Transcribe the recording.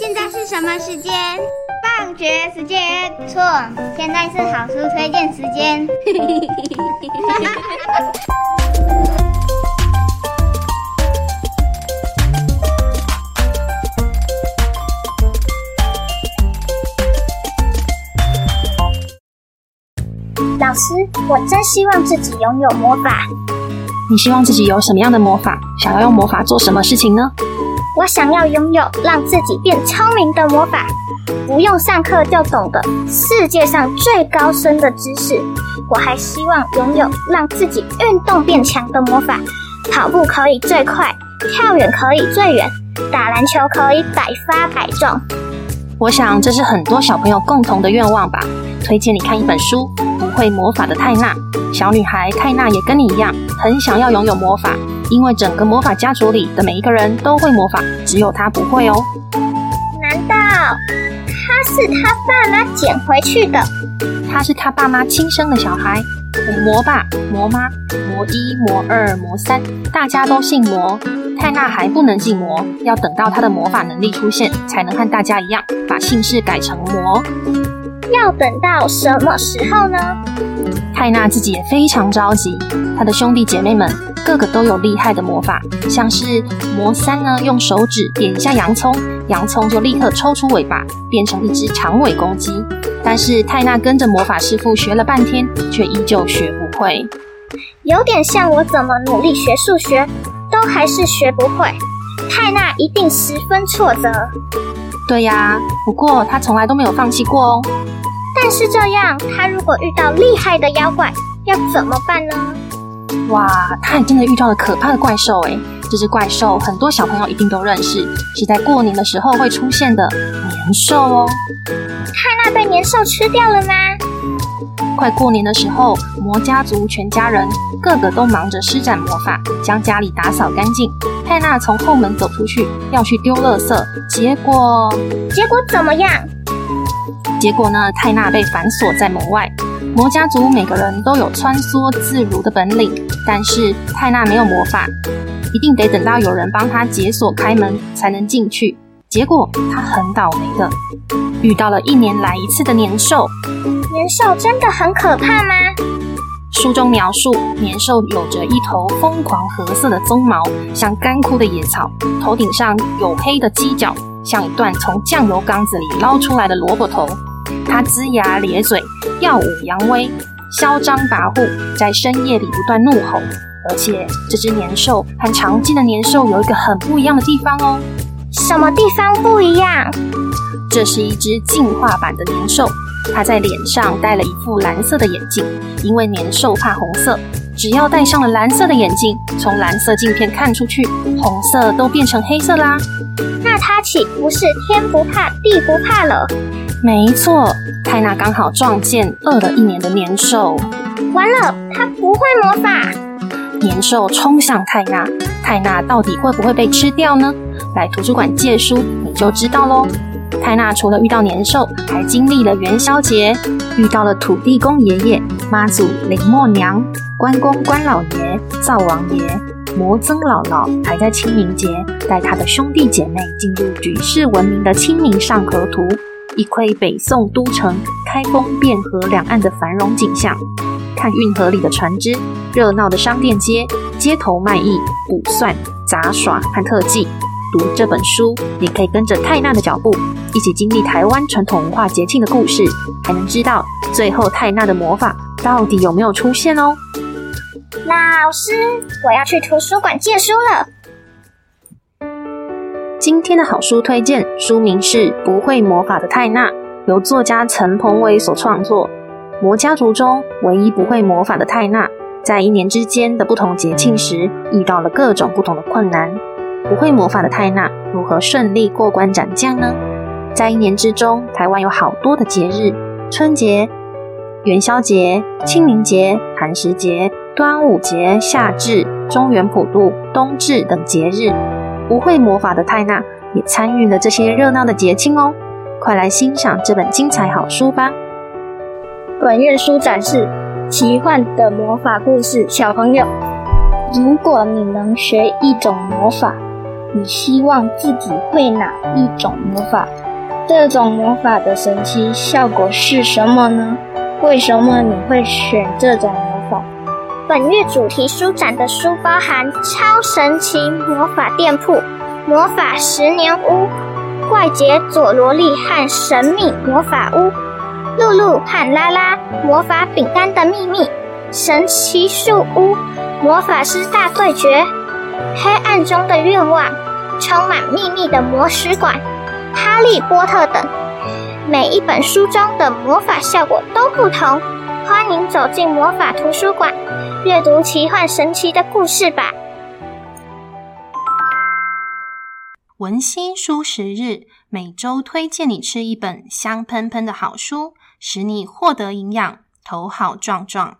现在是什么时间？放学时间。错，现在是好书推荐时间。老师，我真希望自己拥有魔法。你希望自己有什么样的魔法？想要用魔法做什么事情呢？我想要拥有让自己变聪明的魔法，不用上课就懂得世界上最高深的知识。我还希望拥有让自己运动变强的魔法，跑步可以最快，跳远可以最远，打篮球可以百发百中。我想这是很多小朋友共同的愿望吧。推荐你看一本书，《不会魔法的泰娜》。小女孩泰娜也跟你一样，很想要拥有魔法。因为整个魔法家族里的每一个人都会魔法，只有她不会哦。难道她是她爸妈捡回去的？她是她爸妈亲生的小孩。魔爸、魔妈、魔一、魔二、魔三，大家都姓魔。泰娜还不能姓魔，要等到她的魔法能力出现，才能和大家一样把姓氏改成魔。要等到什么时候呢？泰娜自己也非常着急，她的兄弟姐妹们。个个都有厉害的魔法，像是魔三呢，用手指点一下洋葱，洋葱就立刻抽出尾巴，变成一只长尾公鸡。但是泰娜跟着魔法师傅学了半天，却依旧学不会。有点像我怎么努力学数学，都还是学不会。泰娜一定十分挫折。对呀，不过她从来都没有放弃过哦。但是这样，他如果遇到厉害的妖怪，要怎么办呢？哇，他还真的遇到了可怕的怪兽哎！这只怪兽很多小朋友一定都认识，是在过年的时候会出现的年兽哦。泰娜被年兽吃掉了吗？快过年的时候，魔家族全家人个个都忙着施展魔法，将家里打扫干净。泰娜从后门走出去，要去丢垃圾，结果……结果怎么样？结果呢？泰娜被反锁在门外。魔家族每个人都有穿梭自如的本领，但是泰娜没有魔法，一定得等到有人帮她解锁开门才能进去。结果她很倒霉的，遇到了一年来一次的年兽。年兽真的很可怕吗？书中描述，年兽有着一头疯狂褐色的鬃毛，像干枯的野草；头顶上有黑的犄角，像一段从酱油缸子里捞出来的萝卜头。它龇牙咧嘴，耀武扬威，嚣张跋扈，在深夜里不断怒吼。而且，这只年兽和常见的年兽有一个很不一样的地方哦。什么地方不一样？这是一只进化版的年兽，它在脸上戴了一副蓝色的眼镜，因为年兽怕红色，只要戴上了蓝色的眼镜，从蓝色镜片看出去，红色都变成黑色啦。岂不是天不怕地不怕了？没错，泰娜刚好撞见饿了一年的年兽。完了，他不会魔法。年兽冲向泰娜，泰娜到底会不会被吃掉呢？来图书馆借书，你就知道喽。泰娜除了遇到年兽，还经历了元宵节，遇到了土地公爷爷、妈祖林默娘、关公关老爷、灶王爷、魔僧姥姥，还在清明节带他的兄弟姐妹进入举世闻名的《清明上河图》。一窥北宋都城开封汴河两岸的繁荣景象，看运河里的船只，热闹的商店街，街头卖艺、卜算、杂耍和特技。读这本书，你可以跟着泰娜的脚步，一起经历台湾传统文化节庆的故事，还能知道最后泰娜的魔法到底有没有出现哦。老师，我要去图书馆借书了。今天的好书推荐，书名是《不会魔法的泰娜》，由作家陈鹏伟所创作。魔家族中唯一不会魔法的泰娜，在一年之间的不同节庆时，遇到了各种不同的困难。不会魔法的泰娜如何顺利过关斩将呢？在一年之中，台湾有好多的节日：春节、元宵节、清明节、寒食节、端午节、夏至、中元普渡、冬至等节日。不会魔法的泰娜也参与了这些热闹的节庆哦，快来欣赏这本精彩好书吧！本月书展示奇幻的魔法故事，小朋友，如果你能学一种魔法，你希望自己会哪一种魔法？这种魔法的神奇效果是什么呢？为什么你会选这种？本月主题书展的书包含超神奇魔法店铺、魔法十年屋、怪杰佐罗利和神秘魔法屋、露露和拉拉魔法饼干的秘密、神奇树屋、魔法师大对决、黑暗中的愿望、充满秘密的魔使馆、哈利波特等。每一本书中的魔法效果都不同，欢迎走进魔法图书馆，阅读奇幻神奇的故事吧。文心书十日，每周推荐你吃一本香喷喷的好书，使你获得营养，头好壮壮。